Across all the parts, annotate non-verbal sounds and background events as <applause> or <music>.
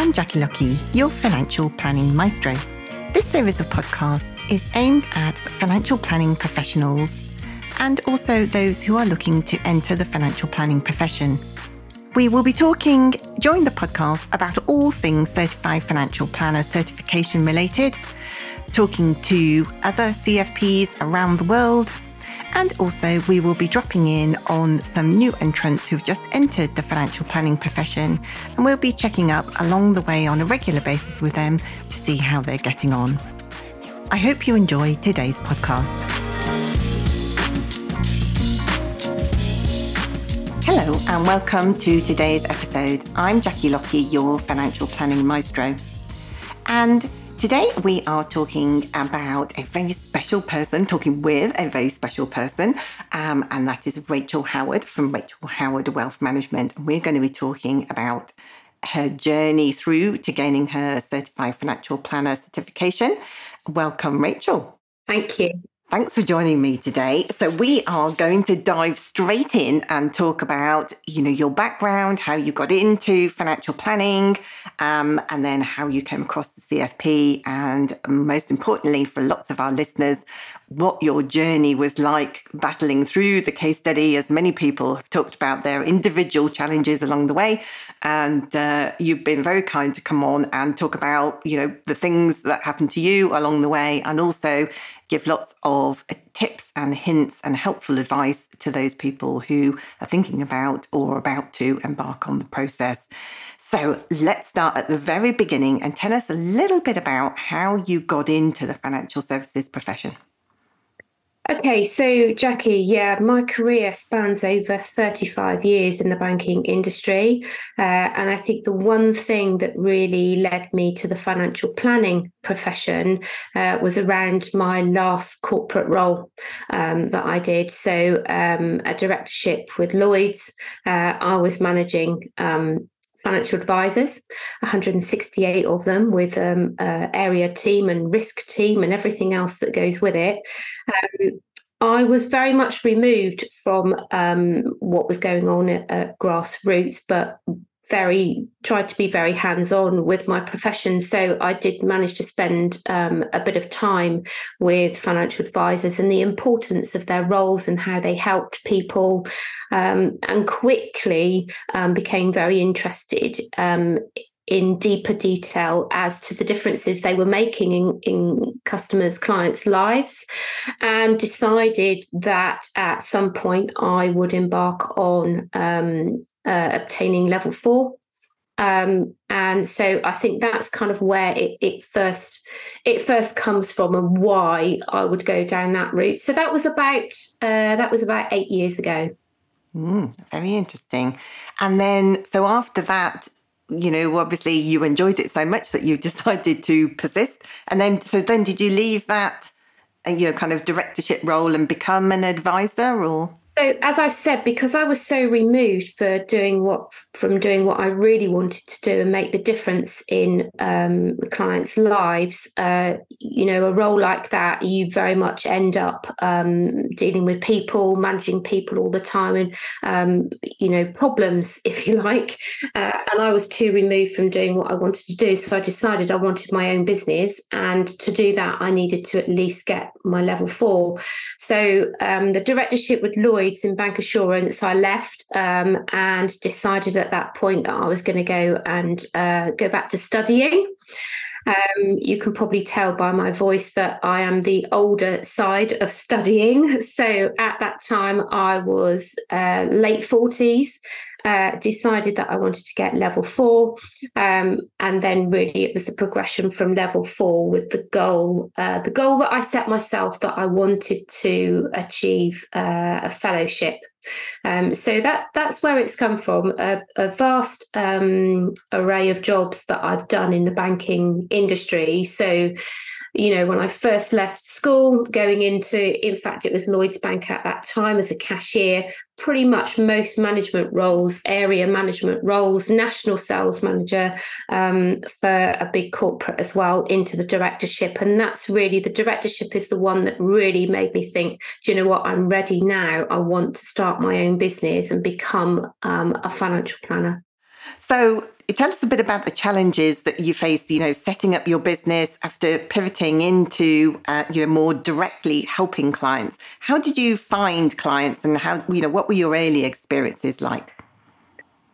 I'm Jackie Lockie, your financial planning maestro. This series of podcasts is aimed at financial planning professionals and also those who are looking to enter the financial planning profession. We will be talking during the podcast about all things certified financial planner certification related, talking to other CFPs around the world and also, we will be dropping in on some new entrants who've just entered the financial planning profession, and we'll be checking up along the way on a regular basis with them to see how they're getting on. I hope you enjoy today's podcast. Hello, and welcome to today's episode. I'm Jackie Lockie, your financial planning maestro. And Today, we are talking about a very special person, talking with a very special person, um, and that is Rachel Howard from Rachel Howard Wealth Management. And we're going to be talking about her journey through to gaining her certified financial planner certification. Welcome, Rachel. Thank you. Thanks for joining me today. So we are going to dive straight in and talk about, you know, your background, how you got into financial planning, um, and then how you came across the CFP, and most importantly, for lots of our listeners, what your journey was like battling through the case study, as many people have talked about their individual challenges along the way. And uh, you've been very kind to come on and talk about, you know, the things that happened to you along the way, and also give lots of tips and hints and helpful advice to those people who are thinking about or about to embark on the process. So let's start at the very beginning and tell us a little bit about how you got into the financial services profession. Okay, so Jackie, yeah, my career spans over 35 years in the banking industry. Uh, and I think the one thing that really led me to the financial planning profession uh, was around my last corporate role um, that I did. So, um, a directorship with Lloyds, uh, I was managing um, financial advisors, 168 of them with um, uh, area team and risk team and everything else that goes with it. Um, I was very much removed from um, what was going on at, at grassroots, but very tried to be very hands on with my profession. So I did manage to spend um, a bit of time with financial advisors and the importance of their roles and how they helped people, um, and quickly um, became very interested um, in deeper detail as to the differences they were making in, in customers' clients' lives, and decided that at some point I would embark on um, uh, obtaining level four. Um, and so I think that's kind of where it, it first it first comes from and why I would go down that route. So that was about uh, that was about eight years ago. Mm, very interesting. And then, so after that, you know, obviously you enjoyed it so much that you <laughs> decided to persist. And then, so then did you leave that, uh, you know, kind of directorship role and become an advisor or? So, as I said, because I was so removed for doing what from doing what I really wanted to do and make the difference in um, clients' lives, uh, you know, a role like that, you very much end up um, dealing with people, managing people all the time, and um, you know, problems, <laughs> if you like. Uh, and I was too removed from doing what I wanted to do, so I decided I wanted my own business, and to do that, I needed to at least get my level four. So, um, the directorship with Lloyd in bancassurance, I left um, and decided at that point that I was going to go and uh, go back to studying. Um, you can probably tell by my voice that I am the older side of studying. <laughs> So at that time, I was uh, late 40s uh, decided that I wanted to get level four. Um, and then really it was the progression from level four with the goal, uh, the goal that I set myself that I wanted to achieve uh, a fellowship. Um, so that that's where it's come from a, a vast um, array of jobs that I've done in the banking industry. So you know, when I first left school, going into, in fact, it was Lloyds Bank at that time as a cashier, pretty much most management roles, area management roles, national sales manager um, for a big corporate as well into the directorship. And that's really the directorship is the one that really made me think, do you know what? I'm ready now. I want to start my own business and become um, a financial planner. So tell us a bit about the challenges that you faced, you know, setting up your business after pivoting into, uh, you know, more directly helping clients. How did you find clients and how, you know, what were your early experiences like?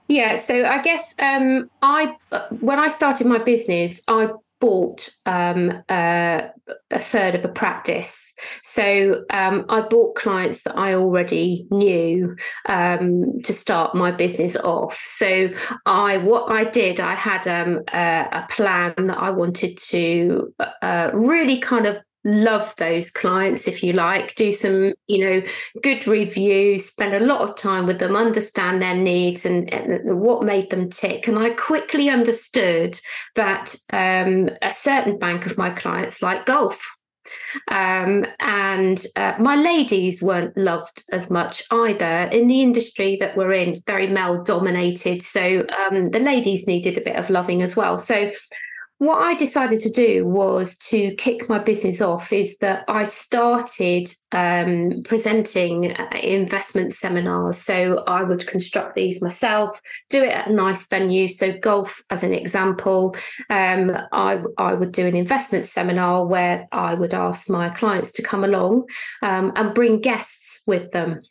Yeah, so I guess um, I when I started my business, I bought um, uh, a third of a practice. So um, I bought clients that I already knew um, to start my business off. So I what I did, I had um, a, a, plan that I wanted to uh, really kind of love those clients if you like do some you know good reviews spend a lot of time with them understand their needs and, and what made them tick and i quickly understood that um, a certain bank of my clients like golf um, and uh, my ladies weren't loved as much either in the industry that we're in. Very male dominated, so um, the ladies needed a bit of loving as well. So what I decided to do was to kick my business off. Is that I started um, presenting uh, investment seminars. So I would construct these myself, do it at a nice venue. So golf, as an example, um, I I would do an investment seminar where I would ask my clients to come along um, and bring guests with them.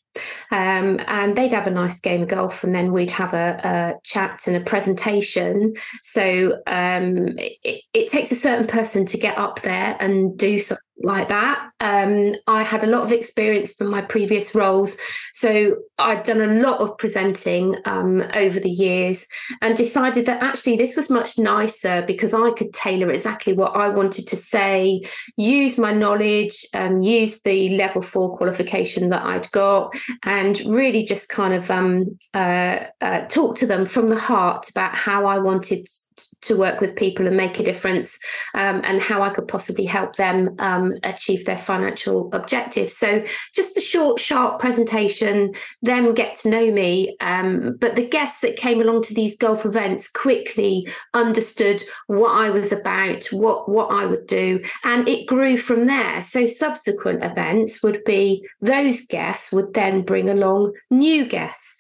Um, and they'd have a nice game of golf, and then we'd have a, a chat and a presentation. So um, it, it, takes a certain person to get up there and do something like that. Um, I had a lot of experience from my previous roles. So I'd done a lot of presenting um, over the years and decided that actually this was much nicer because I could tailor exactly what I wanted to say, use my knowledge, um, use the level four qualification that I'd got, and really just kind of um, uh, uh, talk to them from the heart about how I wanted to work with people and make a difference um, and how I could possibly help them um, achieve their financial objectives. So, just a short, sharp presentation, them get to know me. Um, but the guests that came along to these golf events quickly understood what I was about, what, what I would do, and it grew from there. So, subsequent events would be those guests would then bring along new guests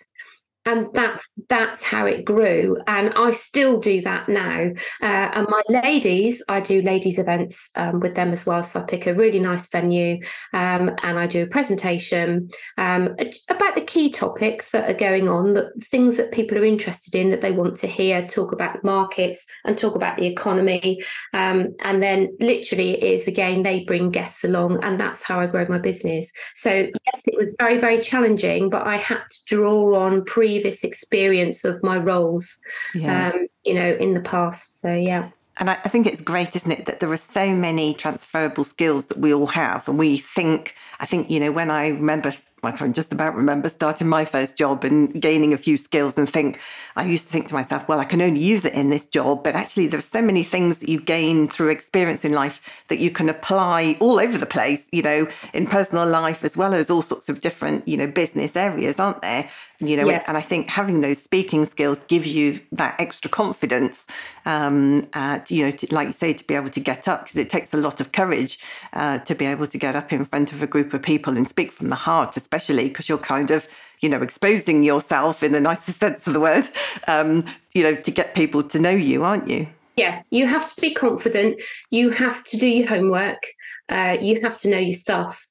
and that that's how it grew. And i still do that now. Uh, and my ladies i do ladies events um, with them as well. So i pick a really nice venue um, and i do a presentation um, about the key topics that are going on the things that people are interested in that they want to hear talk about markets and talk about the economy. Um, and then literally it is again they bring guests along and that's how i grow my business. So yes it was very very challenging but i had to draw on pre previous experience of my roles, yeah. um, you know, in the past. So, yeah. And I, I think it's great, isn't it, that there are so many transferable skills that we all have. And we think, I think, you know, when I remember I can just about remember starting my first job and gaining a few skills and think, I used to think to myself, well, I can only use it in this job. But actually, there's so many things that you gain through experience in life that you can apply all over the place, you know, in personal life as well as all sorts of different, you know, business areas, aren't there? you know yeah. and i think having those speaking skills give you that extra confidence um uh, you know to, like you say to be able to get up because it takes a lot of courage uh, to be able to get up in front of a group of people and speak from the heart especially because you're kind of you know exposing yourself in the <laughs> nicest sense of the word um you know to get people to know you aren't you? Yeah you have to be confident. You have to do your homework. Uh, you have to know your stuff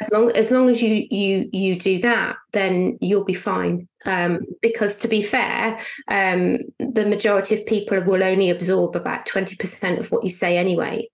as long as long as you you you do that then you'll be fine. Um, because to be fair um, the majority of people will only absorb about 20% of what you say anyway.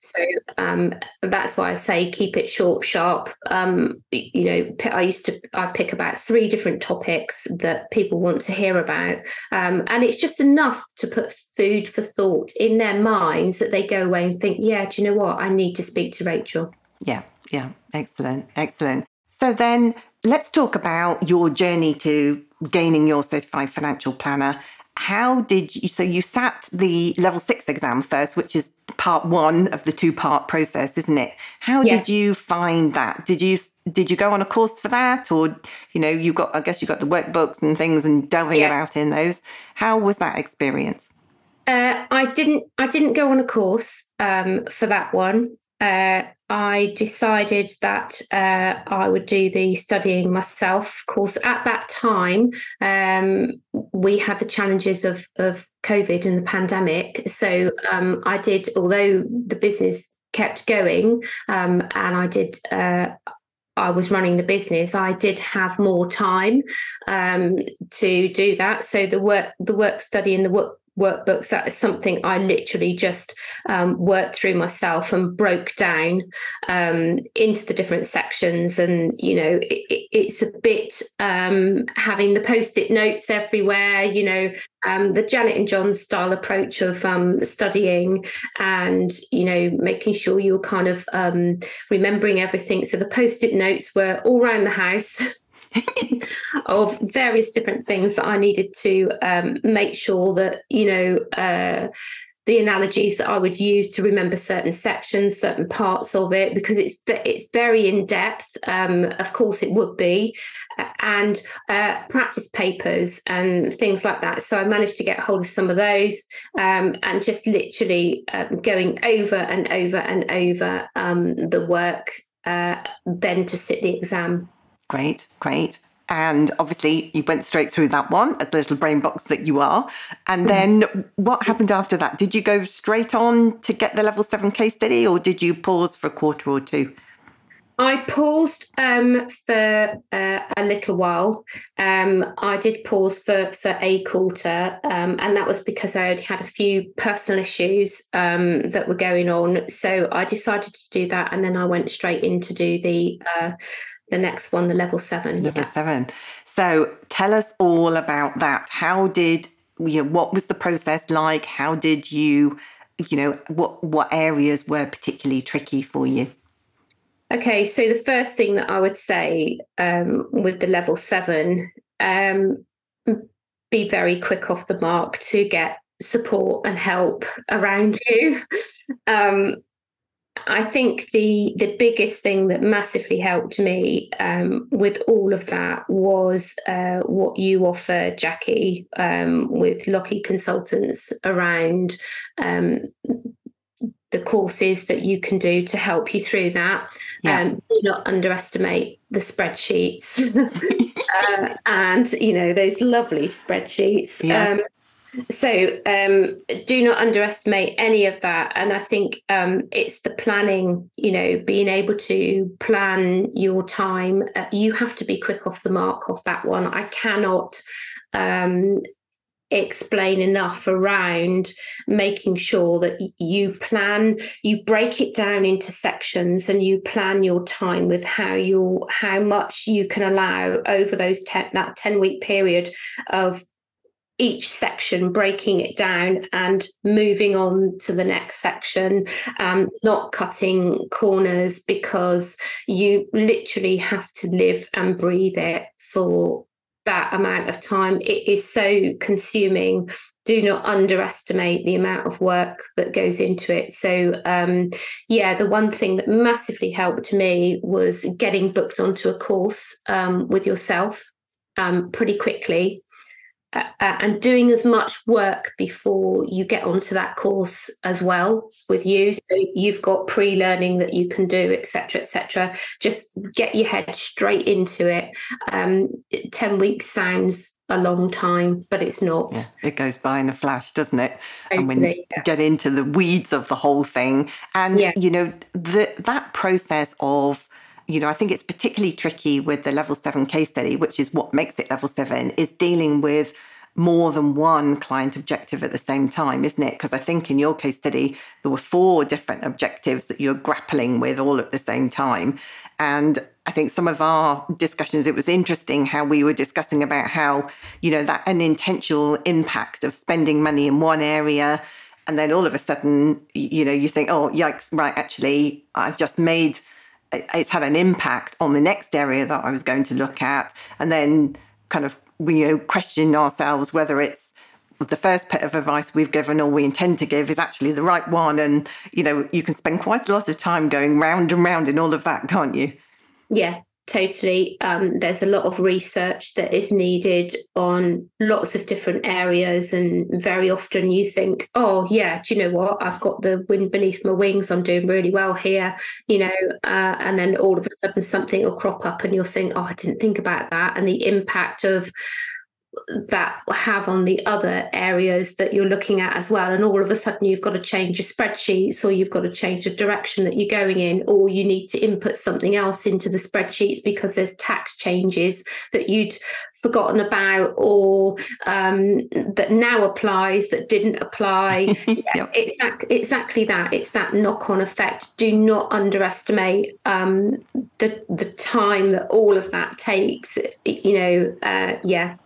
So um, that's why i say keep it short sharp. Um, you know i used to i pick about three different topics that people want to hear about. Um, and it's just enough to put food for thought in their minds that they go away and think yeah do you know what? I need to speak to rachel yeah yeah, excellent, excellent. So then let's talk about your journey to gaining your certified financial planner. How did you? So you sat the level six exam first, which is part one of the two part process, isn't it? How yes. did you find that? Did you did you go on a course for that, or you know you got? I guess you got the workbooks and things and delving yeah. about in those. How was that experience? Uh, I didn't. I didn't go on a course um, for that one. Uh, I decided that uh, I would do the studying myself. Of course, at that time, um, we had the challenges of, of COVID and the pandemic. So um, I did, although the business kept going um, and I did. Uh, I was running the business, I did have more time um, to do that. So the work, the work study, and the work workbooks that is something i literally just um, worked through myself and broke down um, into the different sections. And you know it, it's a bit um, having the post-it notes everywhere you know um, the janet and john style approach of um, studying and you know making sure you're kind of um, remembering everything. So the post-it notes were all around the house <laughs> of various different things that I needed to um, make sure that, you know, uh, the analogies that I would use to remember certain sections, certain parts of it, because it's it's very in depth. Um, of course, it would be, and uh, practice papers and things like that. So I managed to get hold of some of those, um, and just literally um, going over and over and over um, the work, uh, then to sit the exam. Great, great. And obviously, you went straight through that one as the little brain box that you are. And mm-hmm. then what happened after that? Did you go straight on to get the level seven case study or did you pause for a quarter or two? I paused um, for uh, a little while. Um, I did pause for for a quarter, um, and that was because I had a few personal issues um, that were going on. So I decided to do that, and then I went straight in to do the uh, the next one, the level seven. Level yeah. seven. So tell us all about that. How did you know what was the process like? How did you, you know, what what areas were particularly tricky for you? Okay, so the first thing that I would say um, with the level seven, um, be very quick off the mark to get support and help around you. <laughs> Um, I think the the biggest thing that massively helped me um, with all of that was uh, what you offer, Jackie, um, with Lockie Consultants around um, the courses that you can do to help you through that. Yeah. Um, do not underestimate the spreadsheets uh, <laughs> and you know those lovely spreadsheets. Yes. Um, so um, do not underestimate any of that. And I think um, it's the planning, you know, being able to plan your time. Uh, you have to be quick off the mark off that one. I cannot um, explain enough around making sure that you plan you break it down into sections and you plan your time with how you how much you can allow over those ten, that 10 week period of each section, breaking it down and moving on to the next section, um, not cutting corners because you literally have to live and breathe it for that amount of time. It is so consuming. Do not underestimate the amount of work that goes into it. So, um, yeah, the one thing that massively helped me was getting booked onto a course um, with yourself um, pretty quickly uh, uh, and doing as much work before you get onto that course as well with you so you've got pre-learning that you can do etc etc just get your head straight into it um, 10 weeks sounds a long time, but it's not. Yeah, it goes by in a flash, doesn't it? Totally, and when you yeah. get into the weeds of the whole thing, and yeah. you know the, that process of you know, I think it's particularly tricky with the level seven case study, which is what makes it level seven, is dealing with more than one client objective at the same time, isn't it? Because I think in your case study, there were four different objectives that you're grappling with all at the same time. And I think some of our discussions, it was interesting how we were discussing about how, you know, that unintentional impact of spending money in one area. And then all of a sudden, you know, you think, oh, yikes, right, actually, I've just made it's had an impact on the next area that I was going to look at, and then kind of we question ourselves whether it's the first bit of advice we've given or we intend to give is actually the right one. And you know, you can spend quite a lot of time going round and round in all of that, can't you? Yeah, totally. Um, there's a lot of research that is needed on lots of different areas, and very often you think, "Oh, yeah, do you know what? I've got the wind beneath my wings. I'm doing really well here," you know, uh, and then all of a sudden something will crop up, and you'll think, "Oh, I didn't think about that," and the impact of that have on the other areas that you're looking at as well. And all of a sudden, you've got to change your spreadsheets, or you've got to change the direction that you're going in, or you need to input something else into the spreadsheets because there's tax changes that you'd forgotten about or um, that now applies that didn't apply. <laughs> yeah, exactly, exactly that. It's that knock-on effect. Do not underestimate um, the the time that all of that takes. You know, uh, yeah,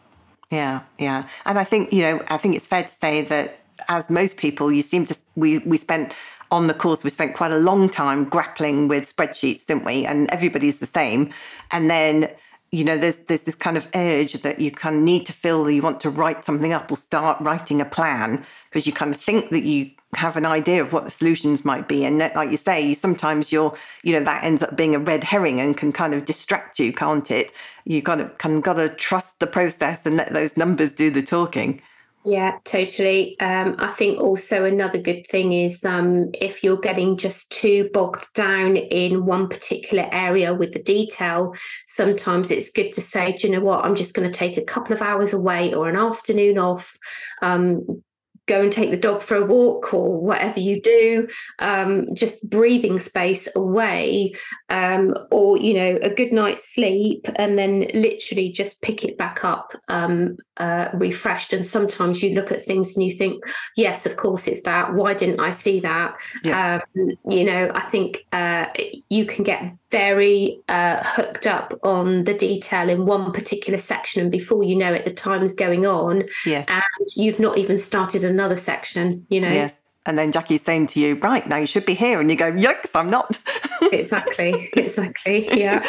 yeah, yeah. And I think, you know, I think it's fair to say that as most people, you seem to, we, we spent on the course, we spent quite a long time grappling with spreadsheets, didn't we? And everybody's the same. And then, you know, there's there's this kind of urge that you kind of need to feel that you want to write something up or start writing a plan because you kind of think that you have an idea of what the solutions might be. And that, like you say, sometimes you're, you know, that ends up being a red herring and can kind of distract you, can't it? You kind of kind of got to trust the process and let those numbers do the talking. Yeah, totally. Um, I think also another good thing is um, if you're getting just too bogged down in one particular area with the detail, sometimes it's good to say, do you know what, I'm just going to take a couple of hours away or an afternoon off, um, go and take the dog for a walk or whatever you do um, just breathing space away um, or you know a good night's sleep and then literally just pick it back up um, uh, refreshed. And sometimes you look at things and you think yes of course it's that. Why didn't i see that? Yeah. Um, you know i think uh, you can get very uh, hooked up on the detail in one particular section, and before you know it, the time's going on, yes, and you've not even started another section. You know, yes. And then Jackie's saying to you, right, now you should be here. And you go, yikes, I'm not. <laughs> exactly. Exactly. Yeah.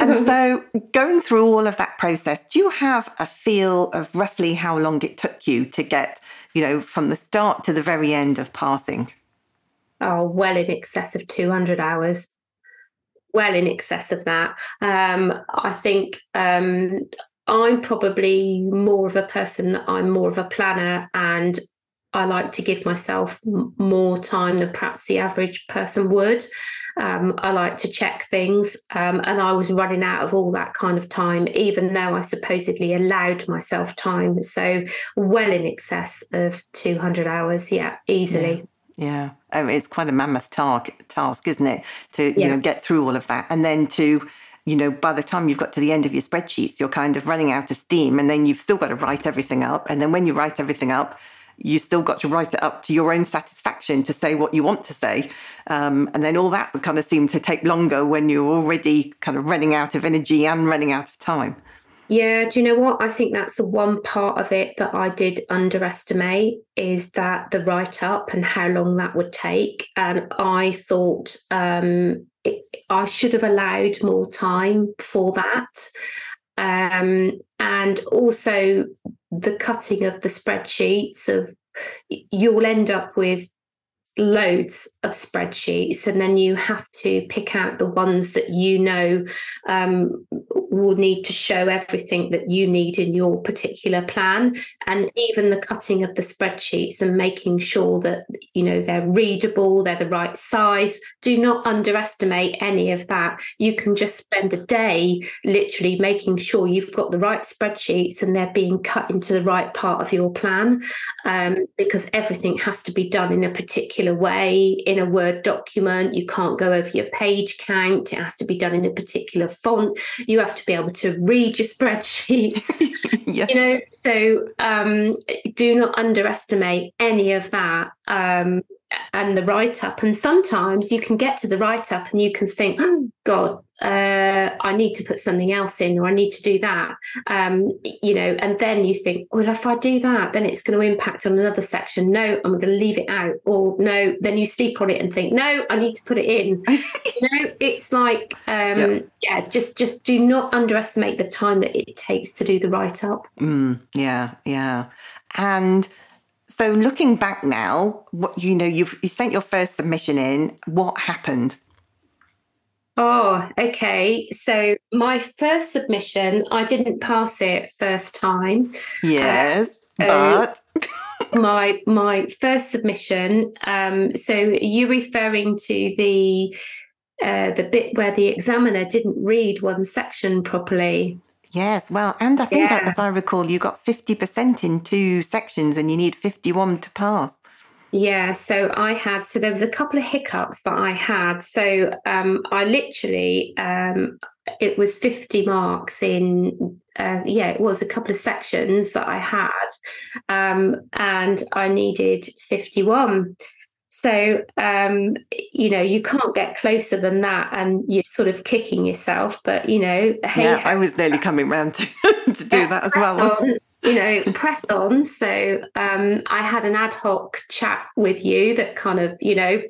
and <laughs> so going through all of that process, do you have a feel of roughly how long it took you to get, you know, from the start to the very end of passing? Oh, well in excess of 200 hours well in excess of that. Um, I think um, I'm probably more of a person that I'm more of a planner and I like to give myself more time than perhaps the average person would. Um, I like to check things, um, and I was running out of all that kind of time, even though I supposedly allowed myself time. So, well in excess of 200 hours, yeah, easily. Yeah, it's quite a mammoth task, task, isn't it? To yeah. you know get through all of that, and then to you know by the time you've got to the end of your spreadsheets, you're kind of running out of steam, and then you've still got to write everything up, and then when you write everything up, you still got to write it up to your own satisfaction to say what you want to say, um, and then all that kind of seemed to take longer when you're already kind of running out of energy and running out of time. Yeah, do you know what? I think that's the one part of it that I did underestimate is that the write up and how long that would take. And I thought um, it, I should have allowed more time for that. Um, and also the cutting of the spreadsheets of you'll end up with loads of spreadsheets and then you have to pick out the ones that you know um, will need to show everything that you need in your particular plan and even the cutting of the spreadsheets and making sure that you know they're readable they're the right size. Do not underestimate any of that. You can just spend a day literally making sure you've got the right spreadsheets and they're being cut into the right part of your plan um, because everything has to be done in a particular particular way in a Word document. You can't go over your page count. It has to be done in a particular font. You have to be able to read your <laughs> spreadsheets. <laughs> yes. You know, so um, do not underestimate any of that. Um, and the write up. And sometimes you can get to the write up and you can think, oh, God, uh, I need to put something else in or I need to do that. Um, you know, and then you think, well, if I do that, then it's going to impact on another section. No, I'm going to leave it out. Or no, then you sleep on it and think, no, I need to put it in. <laughs> you know, it's like, um, yeah. yeah, just just do not underestimate the time that it takes to do the write up. Mm, yeah, yeah. And so looking back now, what you know, you've you sent your first submission in. What happened? Oh, okay. So my first submission, I didn't pass it first time. Yes, uh, but <laughs> my my first submission. Um, so you referring to the uh, the bit where the examiner didn't read one section properly? Yes, well, and I think yeah. that, as I recall, you got fifty percent in two sections, and you need fifty-one to pass. Yeah, so I had so there was a couple of hiccups that I had. So um, I literally um, it was 50 marks in uh, yeah, it was a couple of sections that I had, um, and I needed 51. So, um, you know, you can't get closer than that and you're sort of kicking yourself. But, you know, hey, yeah, I was nearly coming round <laughs> to, to do that as well you know, press on. So um, I had an ad hoc chat with you that kind of, you know,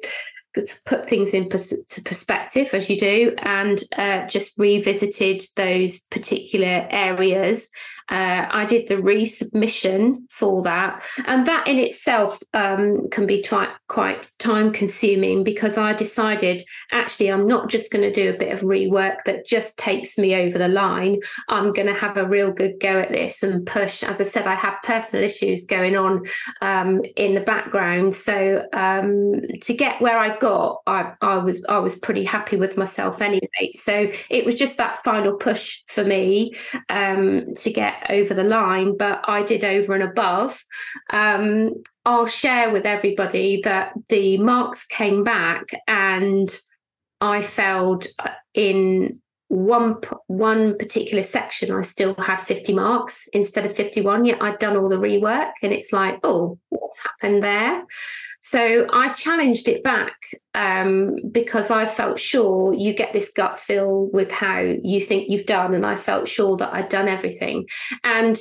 to put things in pers- perspective as you do, and uh, just revisited those particular areas uh, I did the resubmission for that. And that in itself um, can be twi- quite time consuming because I decided actually, I'm not just going to do a bit of rework that just takes me over the line. I'm going to have a real good go at this and push. As I said, I have personal issues going on um, in the background. So um, to get where I got, I, I was I was pretty happy with myself anyway. So it was just that final push for me um, to get over the line, but I did over and above. Um, I'll share with everybody that the marks came back and I failed in one one particular section I still had 50 marks instead of 51 yet I'd done all the rework and it's like oh what's happened there so I challenged it back um, because I felt sure you get this gut feel with how you think you've done. And I felt sure that I'd done everything. And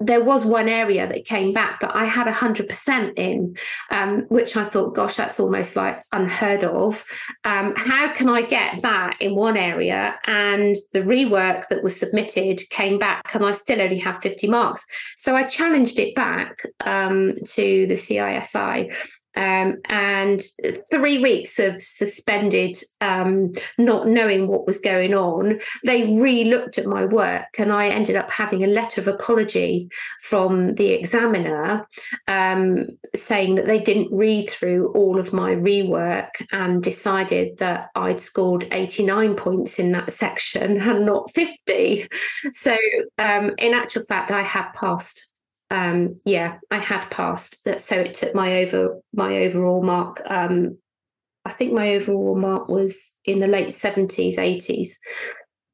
there was one area that came back, but I had 100% in, um, which I thought, gosh, that's almost like unheard of. Um, how can I get that in one area? And the rework that was submitted came back, and I still only have 50 marks. So I challenged it back um, to the CISI um, and three weeks of suspended, um, not knowing what was going on, they re looked at my work, and I ended up having a letter of apology from the examiner um, saying that they didn't read through all of my rework and decided that I'd scored 89 points in that section and not 50. So, um, in actual fact, I had passed um, yeah, I had passed that. So it took my over my overall mark. Um, I think my overall mark was in the late seventies, eighties.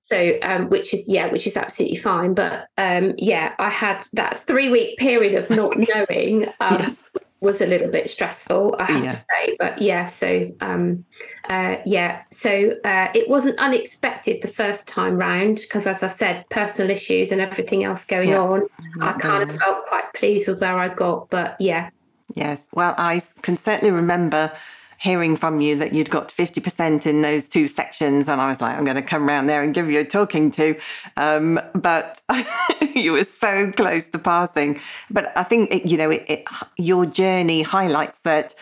So, um, which is yeah, which is absolutely fine. But um, yeah, I had that three week period of not <laughs> knowing um, yes. Was a little bit stressful. I have yeah. to say, but yeah. So um, uh, yeah, so uh, it wasn't unexpected the first time round because, as I said, personal issues and everything else going yeah. on. Mm-hmm. I kind of felt quite pleased with where I got, but yeah. Yes, well, I can certainly remember hearing from you that you'd got 50% in those two sections. And I was like, I'm going to come around there and give you a talking to. Um, but <laughs> you were so close to passing. But I think, it, you know, it, it, your journey highlights that,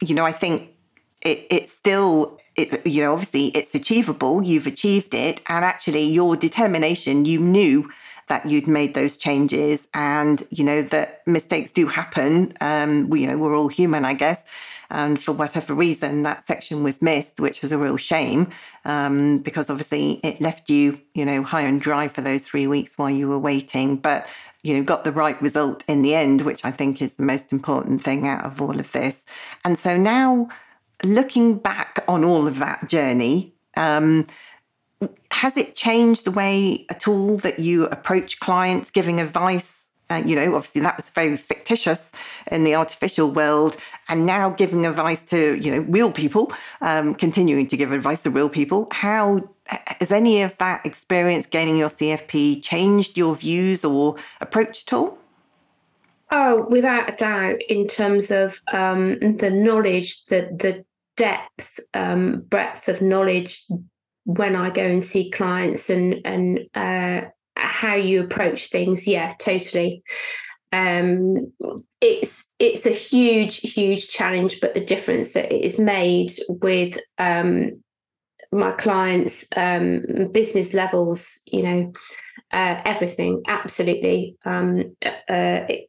you know, I think it, it's still it's you know obviously it's achievable you've achieved it and actually your determination you knew that you'd made those changes and you know that mistakes do happen. Um we, you know we're all human i guess. And for whatever reason that section was missed which was a real shame um, because obviously it left you you know high and dry for those three weeks while you were waiting. But you know got the right result in the end which i think is the most important thing out of all of this. And so now looking back on all of that journey, um, has it changed the way at all that you approach clients giving advice? Uh, you know, obviously that was very fictitious in the artificial world, and now giving advice to you know real people, um, continuing to give advice to real people. How has any of that experience gaining your CFP changed your views or approach at all? Oh, without a doubt, in terms of um, the knowledge, the the depth, um, breadth of knowledge when I go and see clients and and uh, how you approach things. Yeah, totally. Um, it's it's a huge huge challenge, but the difference that it is made with um, my clients, um, business levels, you know, uh, everything. Absolutely. Um, uh, it,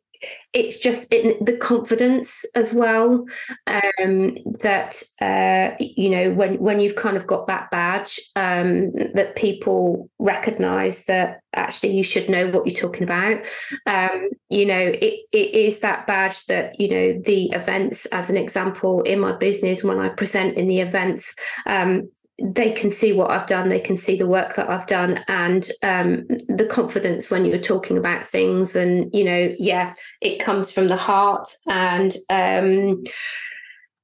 it's just it, the confidence as well um, that uh, you know when when you've kind of got that badge um, that people recognize that actually you should know what you're talking about. Um, you know it, it is that badge that you know the events as an example in my business when i present in the events um, they can see what I've done, they can see the work that I've done, and um, the confidence when you're talking about things. And, you know, yeah, it comes from the heart. And um,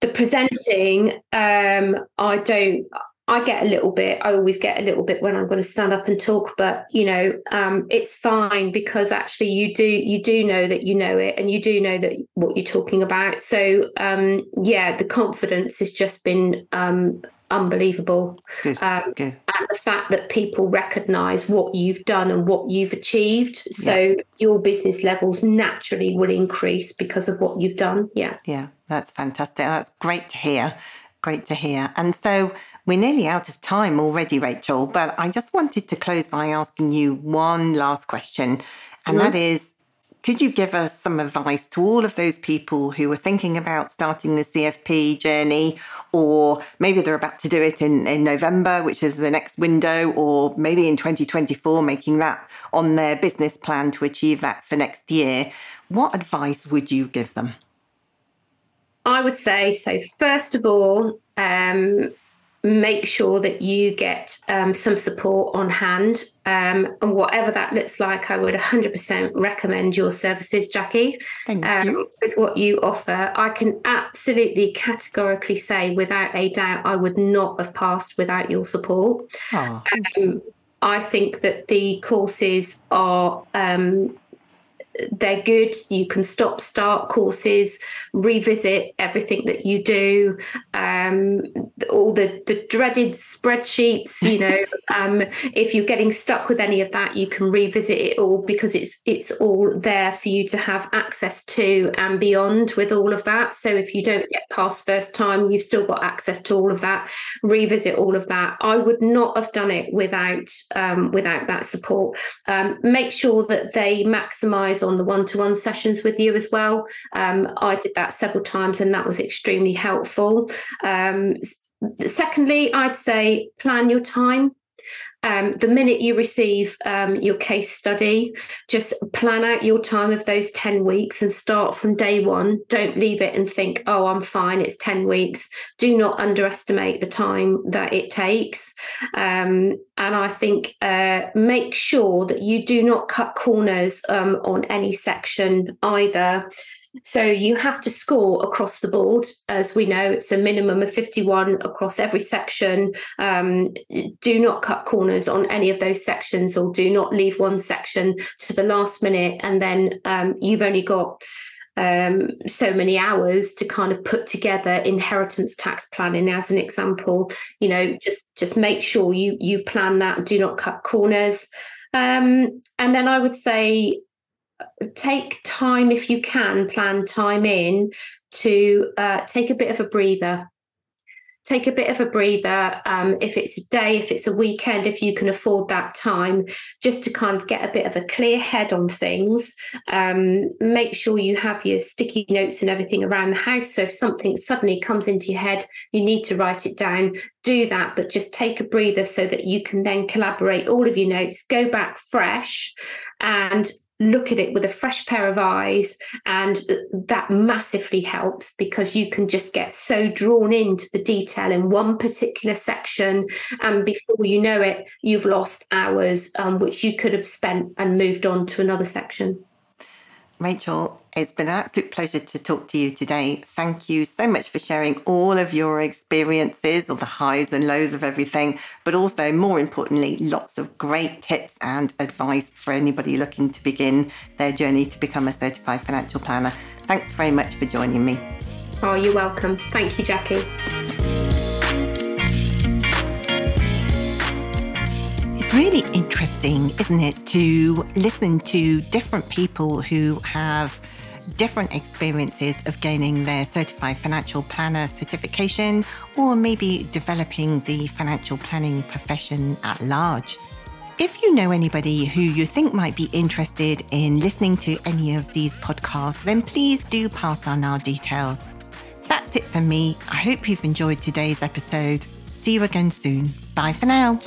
the presenting, um, I don't. I get a little bit. I always get a little bit when I'm going to stand up and talk, but you know, um, it's fine because actually you do you do know that you know it, and you do know that what you're talking about. So um, yeah, the confidence has just been um, unbelievable. Um. And the fact that people recognize what you've done and what you've achieved. So yeah. your business levels naturally will increase because of what you've done. Yeah. Yeah, that's fantastic. That's great to hear. Great to hear. And so we're nearly out of time already, Rachel, but I just wanted to close by asking you one last question. And mm-hmm. that is could you give us some advice to all of those people who are thinking about starting the CFP journey, or maybe they're about to do it in, in November, which is the next window, or maybe in 2024, making that on their business plan to achieve that for next year? What advice would you give them? I would say so. First of all, um, make sure that you get um, some support on hand. Um, and whatever that looks like, I would 100% recommend your services, Jackie. Thank um, you. With what you offer, I can absolutely categorically say without a doubt, I would not have passed without your support. Oh, um, I think that the courses are um, they're good. You can stop, start courses, revisit everything that you do, um, all the, the dreaded spreadsheets. You know, <laughs> um, if you're getting stuck with any of that, you can revisit it all because it's it's all there for you to have access to and beyond with all of that. So if you don't get past first time, you've still got access to all of that. Revisit all of that. I would not have done it without um, without that support. Um, make sure that they maximise on the one to one sessions with you as well. Um, I did that several times and that was extremely helpful. Um, secondly, I'd say plan your time. Um, the minute you receive um, your case study, just plan out your time of those 10 weeks and start from day one. Don't leave it and think, oh, I'm fine, it's 10 weeks. Do not underestimate the time that it takes. Um, and I think uh, make sure that you do not cut corners um, on any section either. So you have to score across the board. As we know, it's a minimum of 51 across every section. Um, do not cut corners on any of those sections or do not leave one section to the last minute. And then um, you've only got um, so many hours to kind of put together inheritance tax planning as an example you know just just make sure you you plan that do not cut corners um, and then i would say take time if you can plan time in to uh, take a bit of a breather. Take a bit of a breather um, if it's a day if it's a weekend if you can afford that time just to kind of get a bit of a clear head on things. Um, make sure you have your sticky notes and everything around the house. So if something suddenly comes into your head you need to write it down. Do that but just take a breather so that you can then collaborate all of your notes go back fresh and look at it with a fresh pair of eyes and that massively helps because you can just get so drawn into the detail in one particular section and before you know it you've lost hours um, which you could have spent and moved on to another section Rachel, it's been an absolute pleasure to talk to you today. Thank you so much for sharing all of your experiences, all the highs and lows of everything, but also, more importantly, lots of great tips and advice for anybody looking to begin their journey to become a certified financial planner. Thanks very much for joining me. Oh, you're welcome. Thank you, Jackie. Really interesting, isn't it, to listen to different people who have different experiences of gaining their certified financial planner certification or maybe developing the financial planning profession at large. If you know anybody who you think might be interested in listening to any of these podcasts, then please do pass on our details. That's it for me. I hope you've enjoyed today's episode. See you again soon. Bye for now.